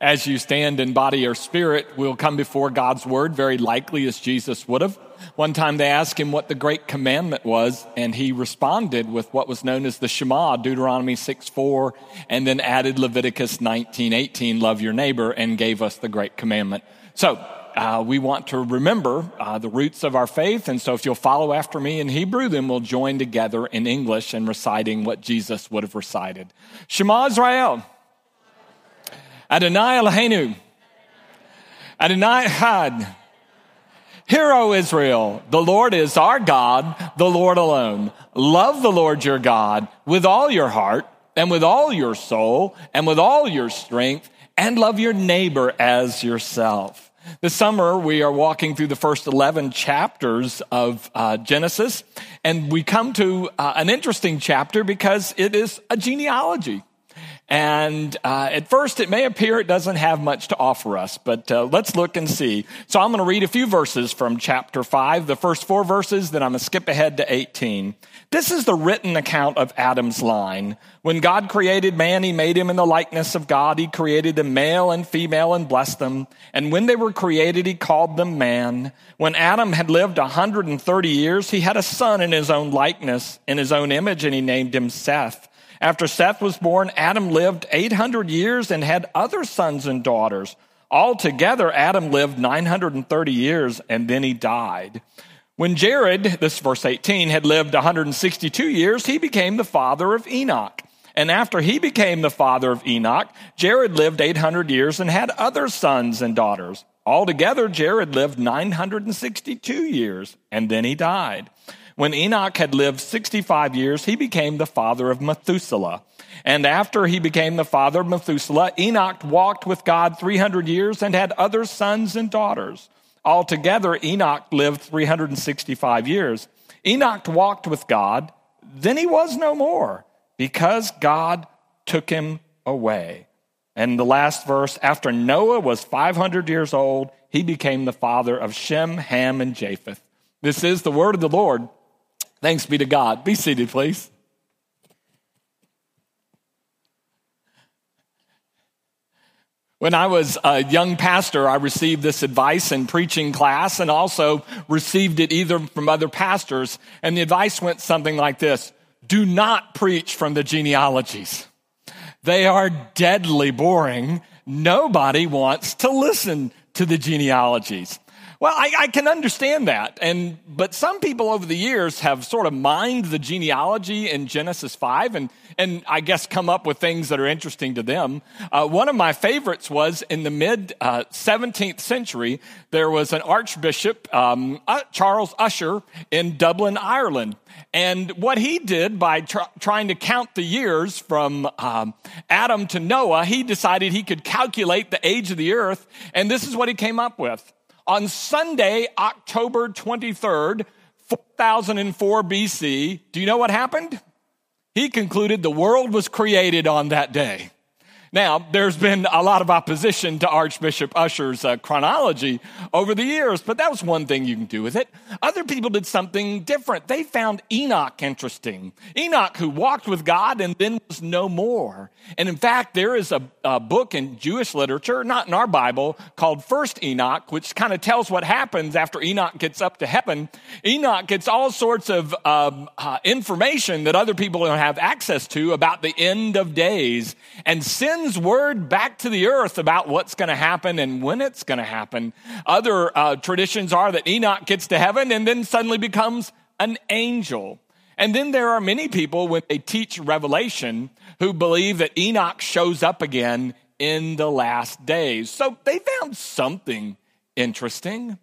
As you stand in body or spirit, we'll come before God's word, very likely as Jesus would have. One time they asked him what the great commandment was, and he responded with what was known as the Shema, Deuteronomy 6 4, and then added Leviticus 19 18, love your neighbor, and gave us the great commandment. So, uh, we want to remember uh, the roots of our faith, and so if you'll follow after me in Hebrew, then we'll join together in English in reciting what Jesus would have recited. Shema Israel. Adonai Eloheinu. Adonai Echad. Hear, O Israel, the Lord is our God, the Lord alone. Love the Lord your God with all your heart and with all your soul and with all your strength and love your neighbor as yourself. This summer, we are walking through the first 11 chapters of uh, Genesis, and we come to uh, an interesting chapter because it is a genealogy. And uh, at first, it may appear it doesn't have much to offer us, but uh, let's look and see. So I'm going to read a few verses from chapter 5, the first four verses, then I'm going to skip ahead to 18. This is the written account of Adam's line. When God created man, he made him in the likeness of God. He created them male and female and blessed them. And when they were created, he called them man. When Adam had lived 130 years, he had a son in his own likeness, in his own image, and he named him Seth. After Seth was born, Adam lived 800 years and had other sons and daughters. Altogether, Adam lived 930 years and then he died. When Jared, this verse 18, had lived 162 years, he became the father of Enoch. And after he became the father of Enoch, Jared lived 800 years and had other sons and daughters. Altogether, Jared lived 962 years and then he died. When Enoch had lived 65 years, he became the father of Methuselah. And after he became the father of Methuselah, Enoch walked with God 300 years and had other sons and daughters. Altogether, Enoch lived 365 years. Enoch walked with God, then he was no more because God took him away. And the last verse, after Noah was 500 years old, he became the father of Shem, Ham, and Japheth. This is the word of the Lord. Thanks be to God. Be seated, please. When I was a young pastor, I received this advice in preaching class and also received it either from other pastors. And the advice went something like this Do not preach from the genealogies. They are deadly boring. Nobody wants to listen to the genealogies. Well, I, I, can understand that. And, but some people over the years have sort of mined the genealogy in Genesis 5 and, and I guess come up with things that are interesting to them. Uh, one of my favorites was in the mid uh, 17th century, there was an archbishop, um, uh, Charles Ussher, in Dublin, Ireland. And what he did by tr- trying to count the years from um, Adam to Noah, he decided he could calculate the age of the earth. And this is what he came up with. On Sunday, October 23rd, 4004 BC, do you know what happened? He concluded the world was created on that day. Now, there's been a lot of opposition to Archbishop Ussher's uh, chronology over the years, but that was one thing you can do with it. Other people did something different. They found Enoch interesting. Enoch, who walked with God and then was no more. And in fact, there is a, a book in Jewish literature, not in our Bible, called First Enoch, which kind of tells what happens after Enoch gets up to heaven. Enoch gets all sorts of um, uh, information that other people don't have access to about the end of days and sin sends word back to the earth about what's going to happen and when it's going to happen. Other uh, traditions are that Enoch gets to heaven and then suddenly becomes an angel. And then there are many people when they teach Revelation who believe that Enoch shows up again in the last days. So they found something interesting.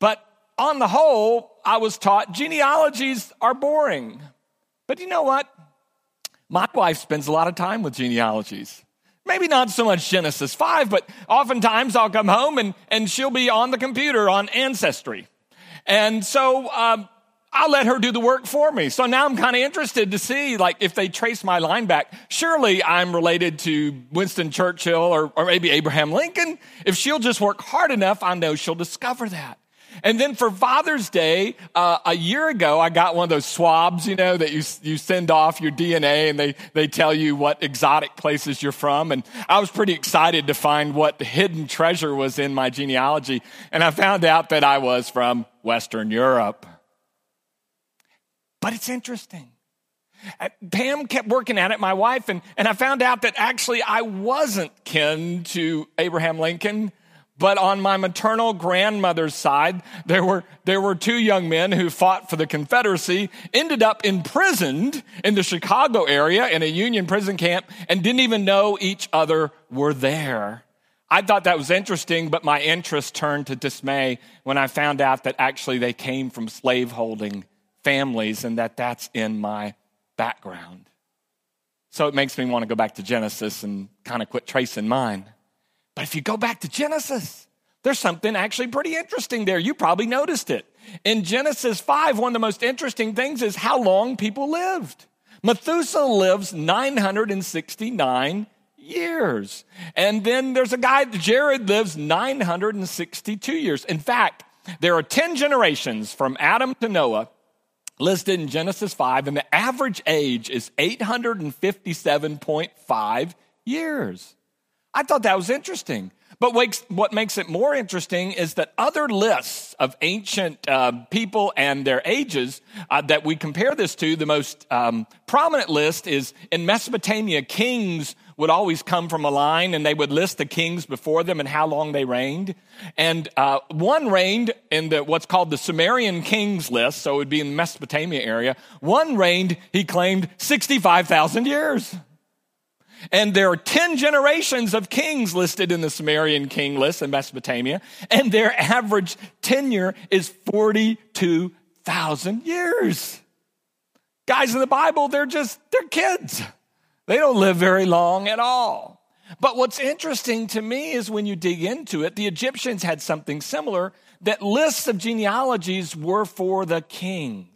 But on the whole, I was taught genealogies are boring. But you know what? My wife spends a lot of time with genealogies. Maybe not so much Genesis 5, but oftentimes I'll come home and, and she'll be on the computer on Ancestry. And so um, I'll let her do the work for me. So now I'm kind of interested to see, like, if they trace my line back, surely I'm related to Winston Churchill or, or maybe Abraham Lincoln. If she'll just work hard enough, I know she'll discover that. And then for Father's Day, uh, a year ago, I got one of those swabs, you know, that you, you send off your DNA and they, they tell you what exotic places you're from. And I was pretty excited to find what hidden treasure was in my genealogy. And I found out that I was from Western Europe. But it's interesting. Uh, Pam kept working at it, my wife, and, and I found out that actually I wasn't kin to Abraham Lincoln. But on my maternal grandmother's side, there were, there were two young men who fought for the Confederacy, ended up imprisoned in the Chicago area in a Union prison camp, and didn't even know each other were there. I thought that was interesting, but my interest turned to dismay when I found out that actually they came from slaveholding families and that that's in my background. So it makes me want to go back to Genesis and kind of quit tracing mine. But if you go back to Genesis, there's something actually pretty interesting there. You probably noticed it. In Genesis 5, one of the most interesting things is how long people lived. Methuselah lives 969 years. And then there's a guy, Jared, lives 962 years. In fact, there are 10 generations from Adam to Noah listed in Genesis 5, and the average age is 857.5 years. I thought that was interesting. But what makes it more interesting is that other lists of ancient uh, people and their ages uh, that we compare this to, the most um, prominent list is in Mesopotamia, kings would always come from a line and they would list the kings before them and how long they reigned. And uh, one reigned in the, what's called the Sumerian kings list, so it would be in the Mesopotamia area. One reigned, he claimed, 65,000 years. And there are 10 generations of kings listed in the Sumerian king list in Mesopotamia, and their average tenure is 42,000 years. Guys in the Bible, they're just, they're kids. They don't live very long at all. But what's interesting to me is when you dig into it, the Egyptians had something similar that lists of genealogies were for the kings.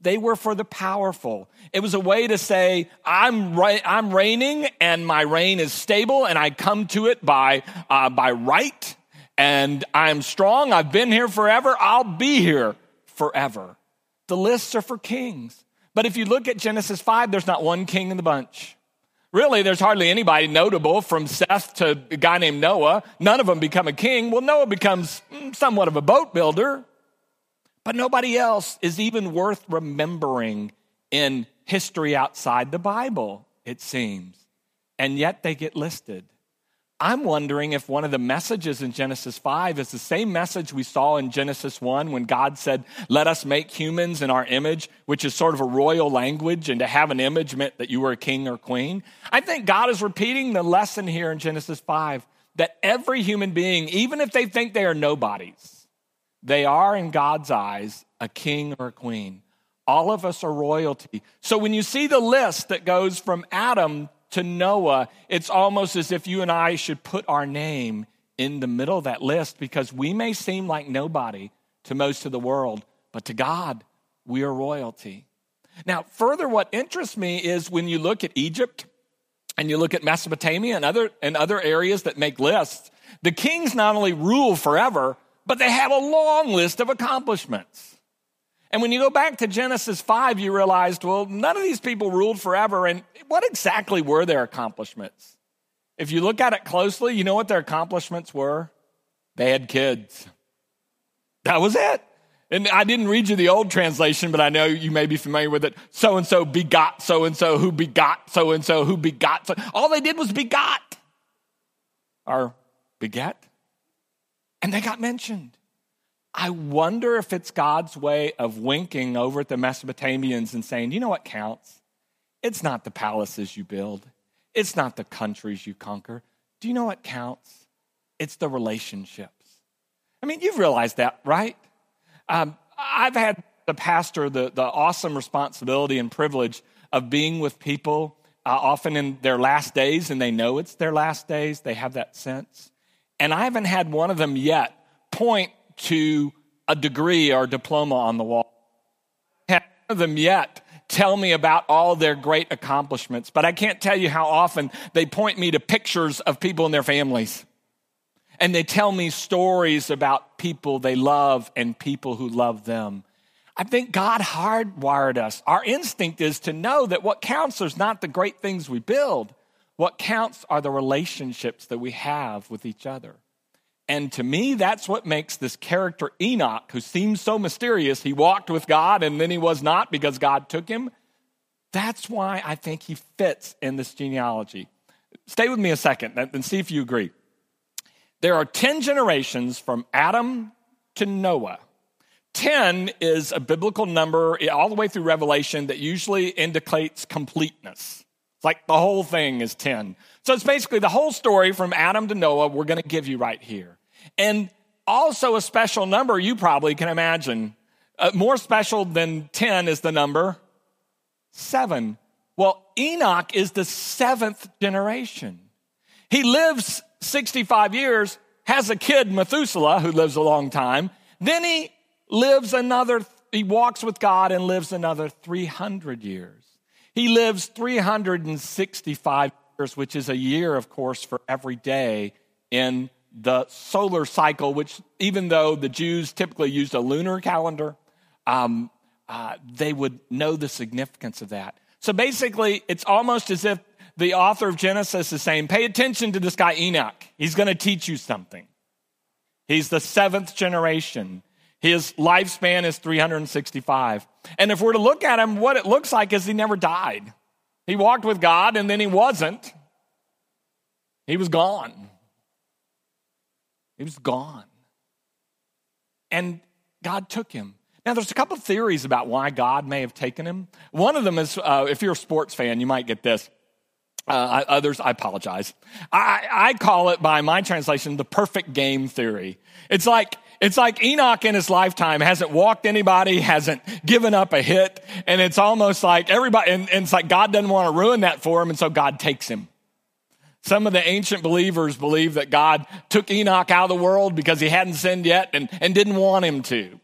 They were for the powerful. It was a way to say, I'm, right, I'm reigning and my reign is stable and I come to it by, uh, by right and I'm strong. I've been here forever. I'll be here forever. The lists are for kings. But if you look at Genesis 5, there's not one king in the bunch. Really, there's hardly anybody notable from Seth to a guy named Noah. None of them become a king. Well, Noah becomes mm, somewhat of a boat builder, but nobody else is even worth remembering in history outside the Bible, it seems. And yet they get listed. I'm wondering if one of the messages in Genesis 5 is the same message we saw in Genesis 1 when God said, Let us make humans in our image, which is sort of a royal language, and to have an image meant that you were a king or queen. I think God is repeating the lesson here in Genesis 5 that every human being, even if they think they are nobodies, they are in God's eyes a king or a queen. All of us are royalty. So when you see the list that goes from Adam to Noah, it's almost as if you and I should put our name in the middle of that list because we may seem like nobody to most of the world, but to God, we are royalty. Now, further, what interests me is when you look at Egypt and you look at Mesopotamia and other, and other areas that make lists, the kings not only rule forever, but they have a long list of accomplishments. And when you go back to Genesis 5, you realized, well, none of these people ruled forever. And what exactly were their accomplishments? If you look at it closely, you know what their accomplishments were? They had kids. That was it. And I didn't read you the old translation, but I know you may be familiar with it. So and so begot so and so who begot so and so who begot. So. All they did was begot or beget. And they got mentioned. I wonder if it's God's way of winking over at the Mesopotamians and saying, you know what counts? It's not the palaces you build, it's not the countries you conquer. Do you know what counts? It's the relationships. I mean, you've realized that, right? Um, I've had the pastor the, the awesome responsibility and privilege of being with people uh, often in their last days, and they know it's their last days. They have that sense. And I haven't had one of them yet point to a degree or diploma on the wall. None of them yet tell me about all their great accomplishments, but I can't tell you how often they point me to pictures of people and their families. and they tell me stories about people they love and people who love them. I think God hardwired us. Our instinct is to know that what counts is not the great things we build. What counts are the relationships that we have with each other. And to me, that's what makes this character Enoch, who seems so mysterious. He walked with God and then he was not because God took him. That's why I think he fits in this genealogy. Stay with me a second and see if you agree. There are 10 generations from Adam to Noah. 10 is a biblical number all the way through Revelation that usually indicates completeness. It's like the whole thing is 10. So it's basically the whole story from Adam to Noah, we're going to give you right here. And also a special number you probably can imagine. Uh, more special than 10 is the number seven. Well, Enoch is the seventh generation. He lives 65 years, has a kid, Methuselah, who lives a long time. Then he lives another, he walks with God and lives another 300 years. He lives 365 years, which is a year, of course, for every day in the solar cycle, which even though the Jews typically used a lunar calendar, um, uh, they would know the significance of that. So basically, it's almost as if the author of Genesis is saying, pay attention to this guy Enoch. He's going to teach you something. He's the seventh generation. His lifespan is 365. And if we're to look at him, what it looks like is he never died. He walked with God and then he wasn't. He was gone. He was gone. And God took him. Now, there's a couple theories about why God may have taken him. One of them is uh, if you're a sports fan, you might get this. Uh, others, I apologize. I, I call it, by my translation, the perfect game theory. It's like, it's like Enoch in his lifetime hasn't walked anybody, hasn't given up a hit, and it's almost like everybody, and, and it's like God doesn't want to ruin that for him, and so God takes him. Some of the ancient believers believe that God took Enoch out of the world because he hadn't sinned yet and, and didn't want him to.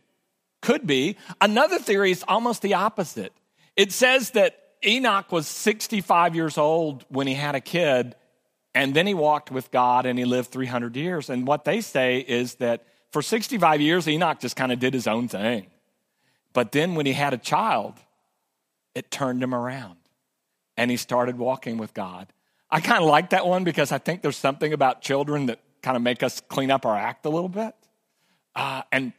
Could be. Another theory is almost the opposite. It says that Enoch was 65 years old when he had a kid, and then he walked with God and he lived 300 years. And what they say is that for 65 years, Enoch just kind of did his own thing. But then when he had a child, it turned him around and he started walking with God. I kind of like that one because I think there's something about children that kind of make us clean up our act a little bit. Uh, and,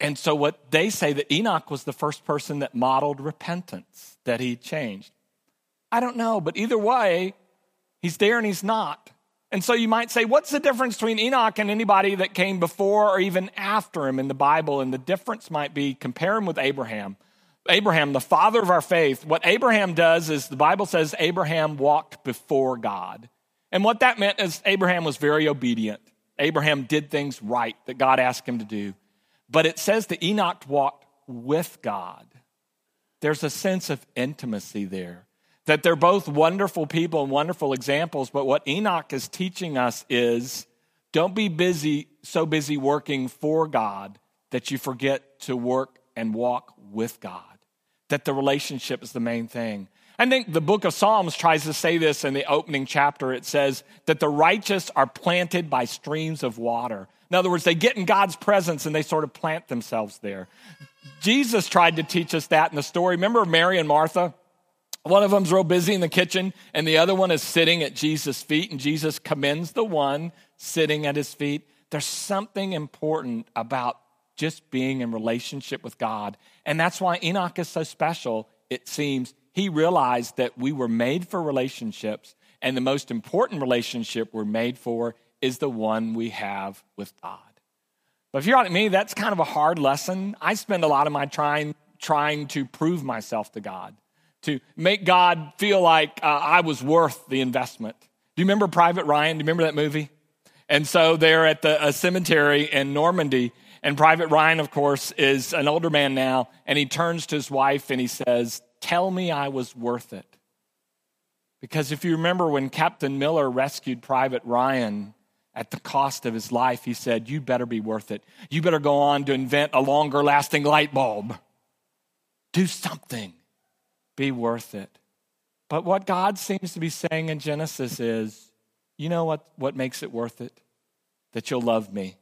and so, what they say that Enoch was the first person that modeled repentance, that he changed. I don't know, but either way, he's there and he's not. And so you might say, what's the difference between Enoch and anybody that came before or even after him in the Bible? And the difference might be compare him with Abraham. Abraham, the father of our faith, what Abraham does is the Bible says Abraham walked before God. And what that meant is Abraham was very obedient. Abraham did things right that God asked him to do. But it says that Enoch walked with God. There's a sense of intimacy there. That they're both wonderful people and wonderful examples, but what Enoch is teaching us is don't be busy, so busy working for God that you forget to work and walk with God that the relationship is the main thing. I think the book of Psalms tries to say this in the opening chapter. It says that the righteous are planted by streams of water. In other words, they get in God's presence and they sort of plant themselves there. Jesus tried to teach us that in the story. Remember Mary and Martha? One of them's real busy in the kitchen, and the other one is sitting at Jesus' feet, and Jesus commends the one sitting at his feet. There's something important about just being in relationship with God. And that's why Enoch is so special. It seems he realized that we were made for relationships, and the most important relationship we're made for is the one we have with God. But if you're like me, that's kind of a hard lesson. I spend a lot of my time trying to prove myself to God, to make God feel like uh, I was worth the investment. Do you remember Private Ryan? Do you remember that movie? And so they're at the cemetery in Normandy, and Private Ryan, of course, is an older man now, and he turns to his wife and he says, Tell me I was worth it. Because if you remember when Captain Miller rescued Private Ryan at the cost of his life, he said, You better be worth it. You better go on to invent a longer lasting light bulb. Do something. Be worth it. But what God seems to be saying in Genesis is, you know what, what makes it worth it? that you'll love me,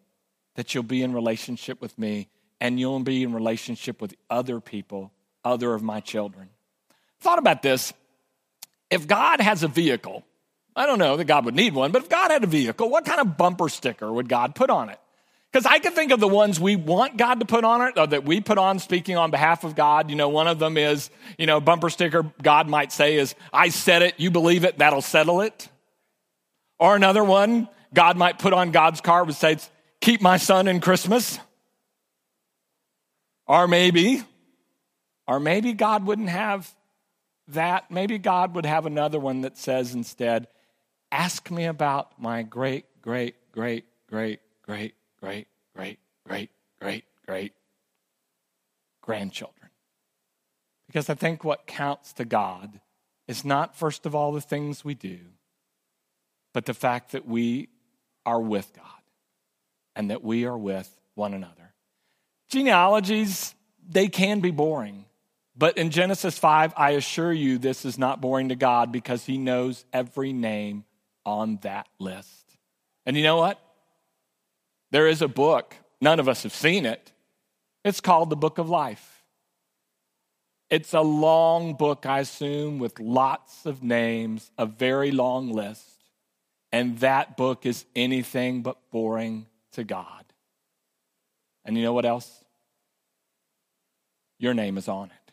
that you'll be in relationship with me, and you'll be in relationship with other people, other of my children. Thought about this. If God has a vehicle, I don't know that God would need one, but if God had a vehicle, what kind of bumper sticker would God put on it? Because I can think of the ones we want God to put on it, or that we put on speaking on behalf of God. You know, one of them is, you know, bumper sticker God might say is, I said it, you believe it, that'll settle it. Or another one God might put on God's car would say, keep my son in Christmas. Or maybe, or maybe God wouldn't have that. Maybe God would have another one that says instead, ask me about my great, great, great, great, great great, great, great, great, great grandchildren. Because I think what counts to God is not, first of all, the things we do, but the fact that we are with God and that we are with one another. Genealogies, they can be boring. But in Genesis 5, I assure you this is not boring to God because He knows every name on that list. And you know what? There is a book, none of us have seen it. It's called the Book of Life. It's a long book, I assume, with lots of names, a very long list. And that book is anything but boring to God. And you know what else? Your name is on it.